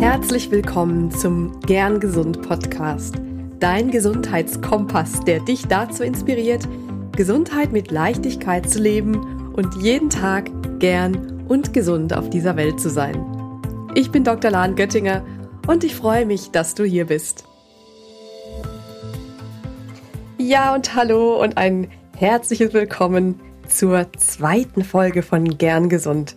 Herzlich willkommen zum Gern Gesund Podcast, dein Gesundheitskompass, der dich dazu inspiriert, Gesundheit mit Leichtigkeit zu leben und jeden Tag gern und gesund auf dieser Welt zu sein. Ich bin Dr. Lahn Göttinger und ich freue mich, dass du hier bist. Ja und hallo und ein herzliches Willkommen zur zweiten Folge von Gern Gesund.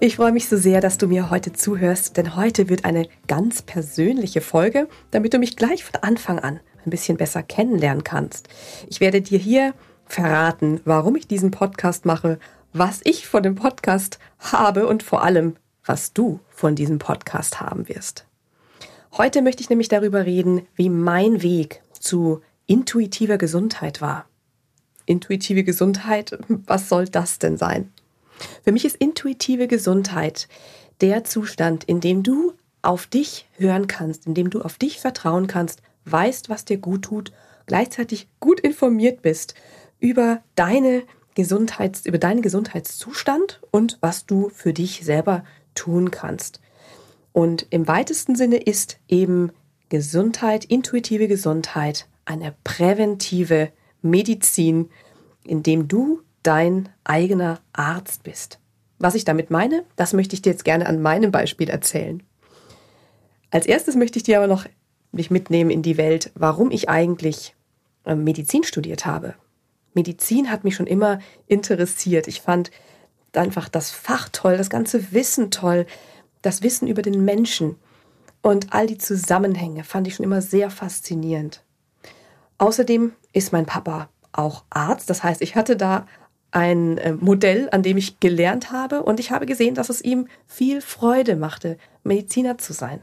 Ich freue mich so sehr, dass du mir heute zuhörst, denn heute wird eine ganz persönliche Folge, damit du mich gleich von Anfang an ein bisschen besser kennenlernen kannst. Ich werde dir hier verraten, warum ich diesen Podcast mache, was ich von dem Podcast habe und vor allem, was du von diesem Podcast haben wirst. Heute möchte ich nämlich darüber reden, wie mein Weg zu intuitiver Gesundheit war. Intuitive Gesundheit, was soll das denn sein? Für mich ist intuitive Gesundheit der Zustand, in dem du auf dich hören kannst, in dem du auf dich vertrauen kannst, weißt, was dir gut tut, gleichzeitig gut informiert bist über deine Gesundheits, über deinen Gesundheitszustand und was du für dich selber tun kannst. Und im weitesten Sinne ist eben Gesundheit, intuitive Gesundheit, eine präventive Medizin, in dem du dein eigener Arzt bist. Was ich damit meine, das möchte ich dir jetzt gerne an meinem Beispiel erzählen. Als erstes möchte ich dir aber noch mich mitnehmen in die Welt, warum ich eigentlich ähm, Medizin studiert habe. Medizin hat mich schon immer interessiert. Ich fand einfach das Fach toll, das ganze Wissen toll, das Wissen über den Menschen und all die Zusammenhänge fand ich schon immer sehr faszinierend. Außerdem ist mein Papa auch Arzt, das heißt, ich hatte da ein äh, Modell, an dem ich gelernt habe und ich habe gesehen, dass es ihm viel Freude machte, Mediziner zu sein.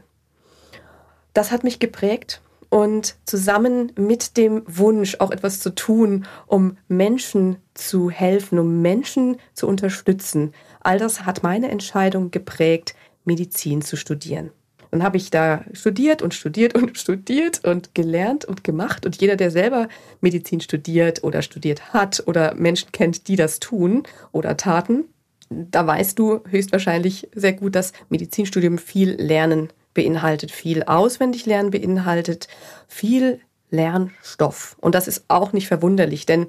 Das hat mich geprägt und zusammen mit dem Wunsch, auch etwas zu tun, um Menschen zu helfen, um Menschen zu unterstützen, all das hat meine Entscheidung geprägt, Medizin zu studieren. Dann habe ich da studiert und studiert und studiert und gelernt und gemacht. Und jeder, der selber Medizin studiert oder studiert hat oder Menschen kennt, die das tun oder taten, da weißt du höchstwahrscheinlich sehr gut, dass Medizinstudium viel Lernen beinhaltet, viel auswendig Lernen beinhaltet, viel Lernstoff. Und das ist auch nicht verwunderlich, denn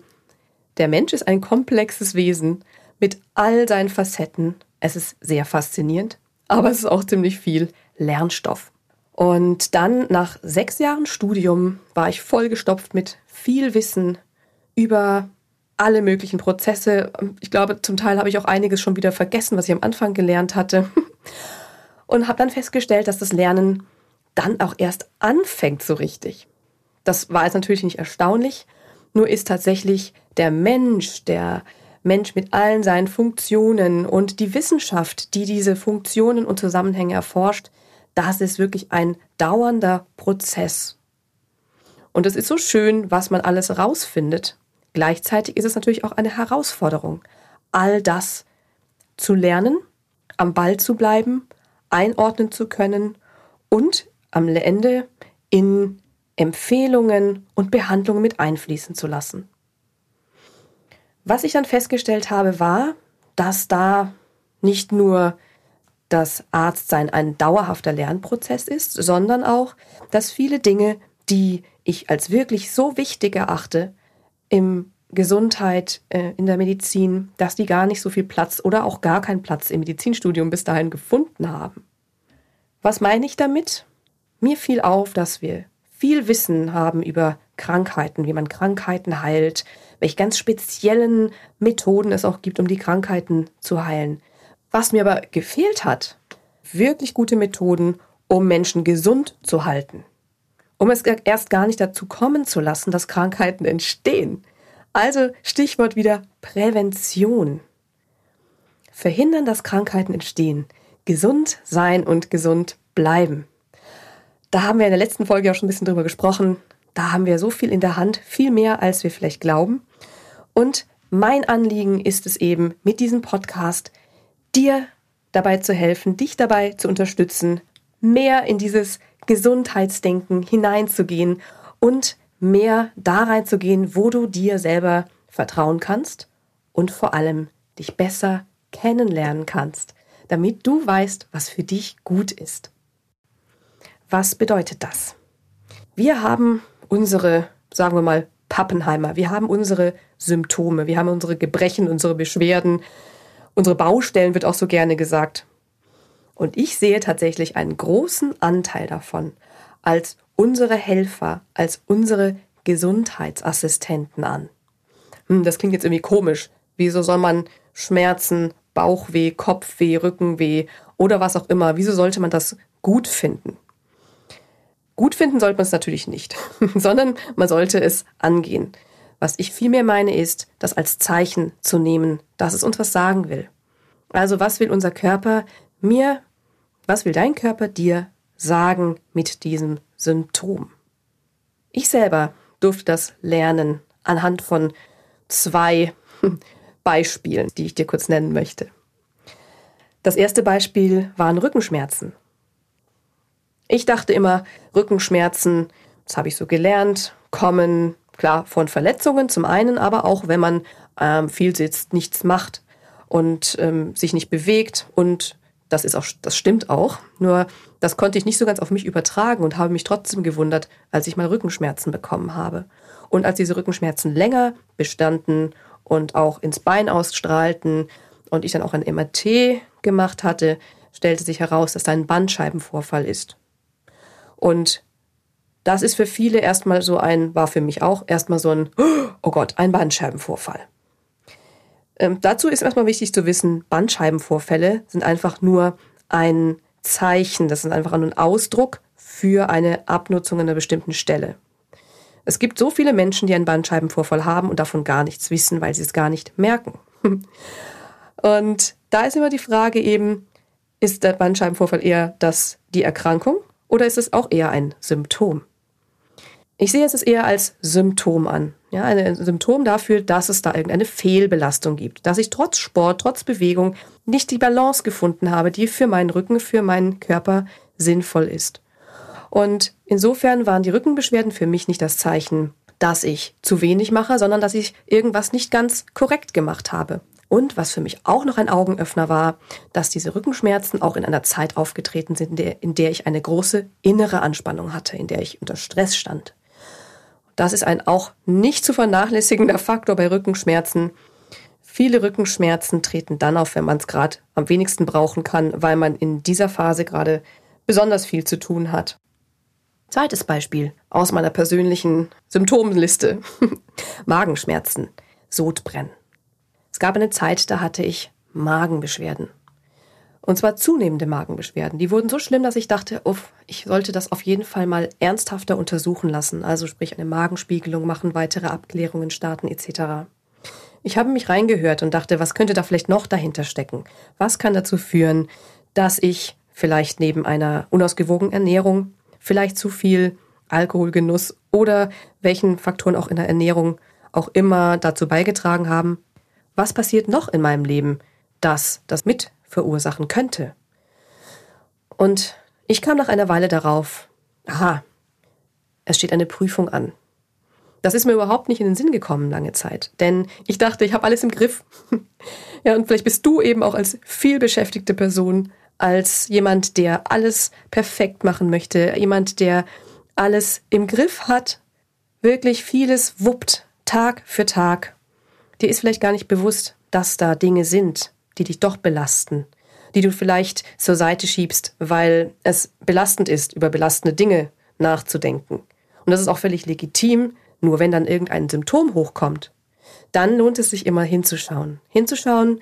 der Mensch ist ein komplexes Wesen mit all seinen Facetten. Es ist sehr faszinierend, aber es ist auch ziemlich viel Lernstoff. Und dann nach sechs Jahren Studium war ich vollgestopft mit viel Wissen über alle möglichen Prozesse. Ich glaube, zum Teil habe ich auch einiges schon wieder vergessen, was ich am Anfang gelernt hatte. Und habe dann festgestellt, dass das Lernen dann auch erst anfängt so richtig. Das war jetzt natürlich nicht erstaunlich, nur ist tatsächlich der Mensch, der Mensch mit allen seinen Funktionen und die Wissenschaft, die diese Funktionen und Zusammenhänge erforscht, das ist wirklich ein dauernder Prozess. Und es ist so schön, was man alles rausfindet. Gleichzeitig ist es natürlich auch eine Herausforderung, all das zu lernen, am Ball zu bleiben, einordnen zu können und am Ende in Empfehlungen und Behandlungen mit einfließen zu lassen. Was ich dann festgestellt habe, war, dass da nicht nur dass Arztsein ein dauerhafter Lernprozess ist, sondern auch, dass viele Dinge, die ich als wirklich so wichtig erachte, im Gesundheit, äh, in der Medizin, dass die gar nicht so viel Platz oder auch gar keinen Platz im Medizinstudium bis dahin gefunden haben. Was meine ich damit? Mir fiel auf, dass wir viel Wissen haben über Krankheiten, wie man Krankheiten heilt, welche ganz speziellen Methoden es auch gibt, um die Krankheiten zu heilen. Was mir aber gefehlt hat, wirklich gute Methoden, um Menschen gesund zu halten. Um es erst gar nicht dazu kommen zu lassen, dass Krankheiten entstehen. Also Stichwort wieder Prävention. Verhindern, dass Krankheiten entstehen. Gesund sein und gesund bleiben. Da haben wir in der letzten Folge auch schon ein bisschen drüber gesprochen. Da haben wir so viel in der Hand, viel mehr, als wir vielleicht glauben. Und mein Anliegen ist es eben, mit diesem Podcast dir dabei zu helfen, dich dabei zu unterstützen, mehr in dieses Gesundheitsdenken hineinzugehen und mehr da reinzugehen, wo du dir selber vertrauen kannst und vor allem dich besser kennenlernen kannst, damit du weißt, was für dich gut ist. was bedeutet das? Wir haben unsere, sagen wir mal, Pappenheimer. Wir haben unsere Symptome, wir haben unsere Gebrechen, unsere Beschwerden, unsere Baustellen wird auch so gerne gesagt. Und ich sehe tatsächlich einen großen Anteil davon als unsere Helfer, als unsere Gesundheitsassistenten an. Hm, das klingt jetzt irgendwie komisch. Wieso soll man Schmerzen, Bauchweh, Kopfweh, Rückenweh oder was auch immer, wieso sollte man das gut finden? Gut finden sollte man es natürlich nicht, sondern man sollte es angehen. Was ich vielmehr meine, ist, das als Zeichen zu nehmen, dass es uns was sagen will. Also was will unser Körper mir, was will dein Körper dir sagen mit diesem Symptom? Ich selber durfte das lernen anhand von zwei Beispielen, die ich dir kurz nennen möchte. Das erste Beispiel waren Rückenschmerzen. Ich dachte immer, Rückenschmerzen, das habe ich so gelernt, kommen klar von Verletzungen zum einen, aber auch wenn man ähm, viel sitzt, nichts macht und ähm, sich nicht bewegt und das ist auch, das stimmt auch. Nur das konnte ich nicht so ganz auf mich übertragen und habe mich trotzdem gewundert, als ich mal Rückenschmerzen bekommen habe. Und als diese Rückenschmerzen länger bestanden und auch ins Bein ausstrahlten und ich dann auch ein MRT gemacht hatte, stellte sich heraus, dass da ein Bandscheibenvorfall ist. Und das ist für viele erstmal so ein, war für mich auch erstmal so ein, oh Gott, ein Bandscheibenvorfall. Ähm, dazu ist erstmal wichtig zu wissen, Bandscheibenvorfälle sind einfach nur ein Zeichen, das ist einfach nur ein Ausdruck für eine Abnutzung an einer bestimmten Stelle. Es gibt so viele Menschen, die einen Bandscheibenvorfall haben und davon gar nichts wissen, weil sie es gar nicht merken. Und da ist immer die Frage eben, ist der Bandscheibenvorfall eher das, die Erkrankung oder ist es auch eher ein Symptom? Ich sehe es eher als Symptom an. Ja, ein Symptom dafür, dass es da irgendeine Fehlbelastung gibt. Dass ich trotz Sport, trotz Bewegung nicht die Balance gefunden habe, die für meinen Rücken, für meinen Körper sinnvoll ist. Und insofern waren die Rückenbeschwerden für mich nicht das Zeichen, dass ich zu wenig mache, sondern dass ich irgendwas nicht ganz korrekt gemacht habe. Und was für mich auch noch ein Augenöffner war, dass diese Rückenschmerzen auch in einer Zeit aufgetreten sind, in der, in der ich eine große innere Anspannung hatte, in der ich unter Stress stand. Das ist ein auch nicht zu vernachlässigender Faktor bei Rückenschmerzen. Viele Rückenschmerzen treten dann auf, wenn man es gerade am wenigsten brauchen kann, weil man in dieser Phase gerade besonders viel zu tun hat. Zweites Beispiel aus meiner persönlichen Symptomliste. Magenschmerzen, Sodbrennen. Es gab eine Zeit, da hatte ich Magenbeschwerden. Und zwar zunehmende Magenbeschwerden. Die wurden so schlimm, dass ich dachte, uff, ich sollte das auf jeden Fall mal ernsthafter untersuchen lassen. Also sprich eine Magenspiegelung machen, weitere Abklärungen starten etc. Ich habe mich reingehört und dachte, was könnte da vielleicht noch dahinter stecken? Was kann dazu führen, dass ich vielleicht neben einer unausgewogenen Ernährung, vielleicht zu viel Alkoholgenuss oder welchen Faktoren auch in der Ernährung auch immer dazu beigetragen haben, was passiert noch in meinem Leben, das das mit verursachen könnte? Und ich kam nach einer Weile darauf, aha, es steht eine Prüfung an. Das ist mir überhaupt nicht in den Sinn gekommen lange Zeit, denn ich dachte, ich habe alles im Griff. ja, und vielleicht bist du eben auch als vielbeschäftigte Person, als jemand, der alles perfekt machen möchte, jemand, der alles im Griff hat, wirklich vieles wuppt, Tag für Tag Dir ist vielleicht gar nicht bewusst, dass da Dinge sind, die dich doch belasten, die du vielleicht zur Seite schiebst, weil es belastend ist, über belastende Dinge nachzudenken. Und das ist auch völlig legitim, nur wenn dann irgendein Symptom hochkommt, dann lohnt es sich immer hinzuschauen. Hinzuschauen,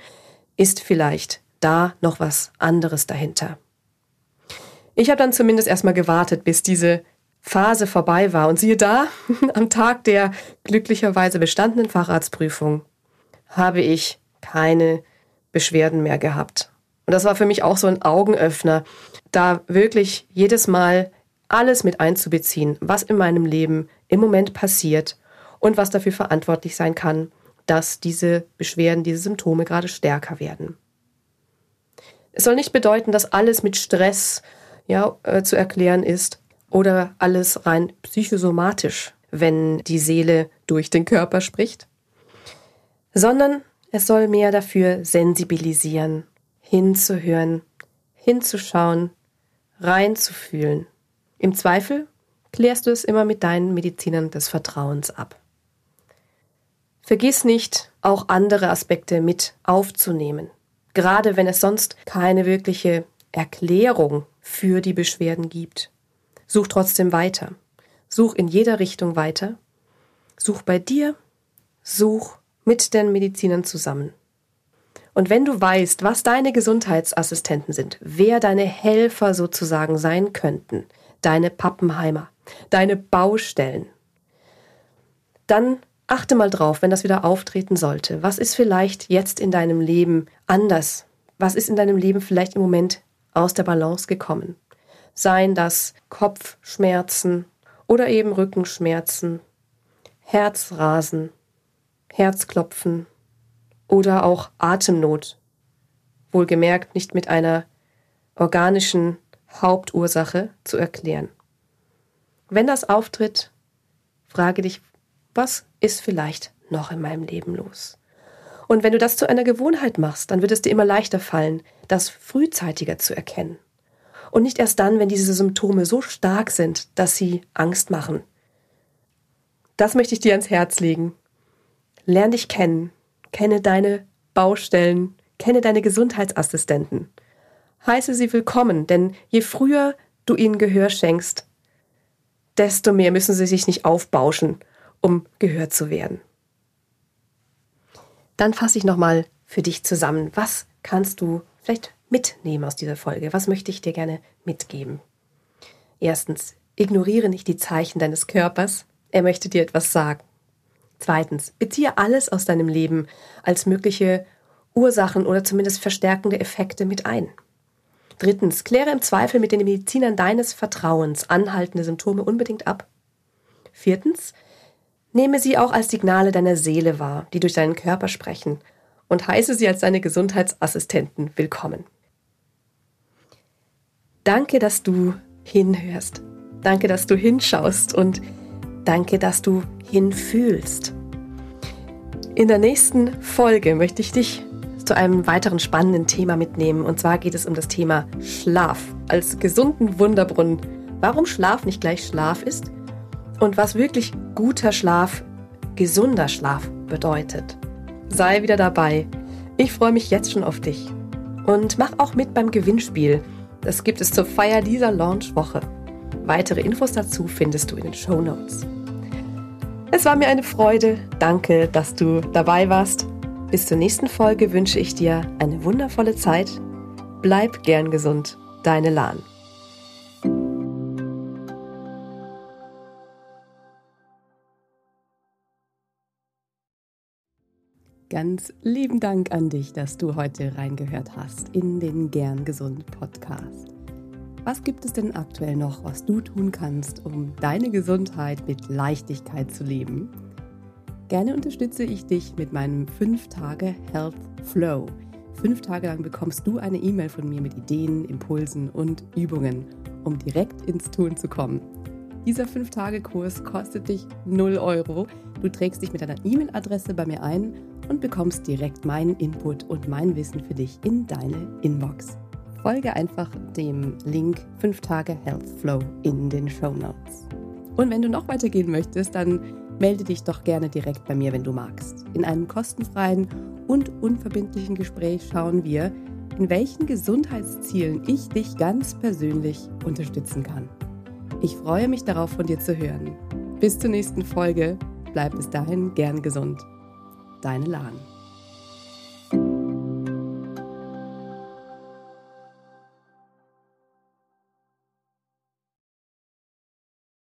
ist vielleicht da noch was anderes dahinter. Ich habe dann zumindest erstmal gewartet, bis diese Phase vorbei war. Und siehe da, am Tag der glücklicherweise bestandenen Facharztprüfung habe ich keine Beschwerden mehr gehabt. Und das war für mich auch so ein Augenöffner, da wirklich jedes Mal alles mit einzubeziehen, was in meinem Leben im Moment passiert und was dafür verantwortlich sein kann, dass diese Beschwerden, diese Symptome gerade stärker werden. Es soll nicht bedeuten, dass alles mit Stress ja, äh, zu erklären ist, oder alles rein psychosomatisch, wenn die Seele durch den Körper spricht, sondern es soll mehr dafür sensibilisieren, hinzuhören, hinzuschauen, reinzufühlen. Im Zweifel klärst du es immer mit deinen Medizinern des Vertrauens ab. Vergiss nicht, auch andere Aspekte mit aufzunehmen, gerade wenn es sonst keine wirkliche Erklärung für die Beschwerden gibt. Such trotzdem weiter. Such in jeder Richtung weiter. Such bei dir, such mit den Medizinern zusammen. Und wenn du weißt, was deine Gesundheitsassistenten sind, wer deine Helfer sozusagen sein könnten, deine Pappenheimer, deine Baustellen, dann achte mal drauf, wenn das wieder auftreten sollte. Was ist vielleicht jetzt in deinem Leben anders? Was ist in deinem Leben vielleicht im Moment aus der Balance gekommen? Seien das Kopfschmerzen oder eben Rückenschmerzen, Herzrasen, Herzklopfen oder auch Atemnot. Wohlgemerkt nicht mit einer organischen Hauptursache zu erklären. Wenn das auftritt, frage dich, was ist vielleicht noch in meinem Leben los? Und wenn du das zu einer Gewohnheit machst, dann wird es dir immer leichter fallen, das frühzeitiger zu erkennen. Und nicht erst dann, wenn diese Symptome so stark sind, dass sie Angst machen. Das möchte ich dir ans Herz legen. Lern dich kennen, kenne deine Baustellen, kenne deine Gesundheitsassistenten. Heiße sie willkommen, denn je früher du ihnen Gehör schenkst, desto mehr müssen sie sich nicht aufbauschen, um gehört zu werden. Dann fasse ich nochmal für dich zusammen. Was kannst du vielleicht mitnehmen aus dieser Folge? Was möchte ich dir gerne mitgeben? Erstens, ignoriere nicht die Zeichen deines Körpers. Er möchte dir etwas sagen. Zweitens, beziehe alles aus deinem Leben als mögliche Ursachen oder zumindest verstärkende Effekte mit ein. Drittens, kläre im Zweifel mit den Medizinern deines Vertrauens anhaltende Symptome unbedingt ab. Viertens, nehme sie auch als Signale deiner Seele wahr, die durch deinen Körper sprechen, und heiße sie als deine Gesundheitsassistenten willkommen. Danke, dass du hinhörst. Danke, dass du hinschaust und danke, dass du hinfühlst. In der nächsten Folge möchte ich dich zu einem weiteren spannenden Thema mitnehmen. Und zwar geht es um das Thema Schlaf als gesunden Wunderbrunnen. Warum Schlaf nicht gleich Schlaf ist und was wirklich guter Schlaf, gesunder Schlaf bedeutet. Sei wieder dabei. Ich freue mich jetzt schon auf dich. Und mach auch mit beim Gewinnspiel. Das gibt es zur Feier dieser Launchwoche. Weitere Infos dazu findest du in den Show Notes. Es war mir eine Freude. Danke, dass du dabei warst. Bis zur nächsten Folge wünsche ich dir eine wundervolle Zeit. Bleib gern gesund. Deine Lahn. Ganz lieben Dank an dich, dass du heute reingehört hast in den Gern Gesund Podcast. Was gibt es denn aktuell noch, was du tun kannst, um deine Gesundheit mit Leichtigkeit zu leben? Gerne unterstütze ich dich mit meinem 5-Tage Health Flow. Fünf Tage lang bekommst du eine E-Mail von mir mit Ideen, Impulsen und Übungen, um direkt ins Tun zu kommen. Dieser 5-Tage-Kurs kostet dich 0 Euro. Du trägst dich mit deiner E-Mail-Adresse bei mir ein und bekommst direkt meinen Input und mein Wissen für dich in deine Inbox folge einfach dem Link 5 Tage Health Flow in den Show Notes. Und wenn du noch weitergehen möchtest, dann melde dich doch gerne direkt bei mir, wenn du magst. In einem kostenfreien und unverbindlichen Gespräch schauen wir, in welchen Gesundheitszielen ich dich ganz persönlich unterstützen kann. Ich freue mich darauf, von dir zu hören. Bis zur nächsten Folge. Bleib bis dahin gern gesund. Deine Lahn.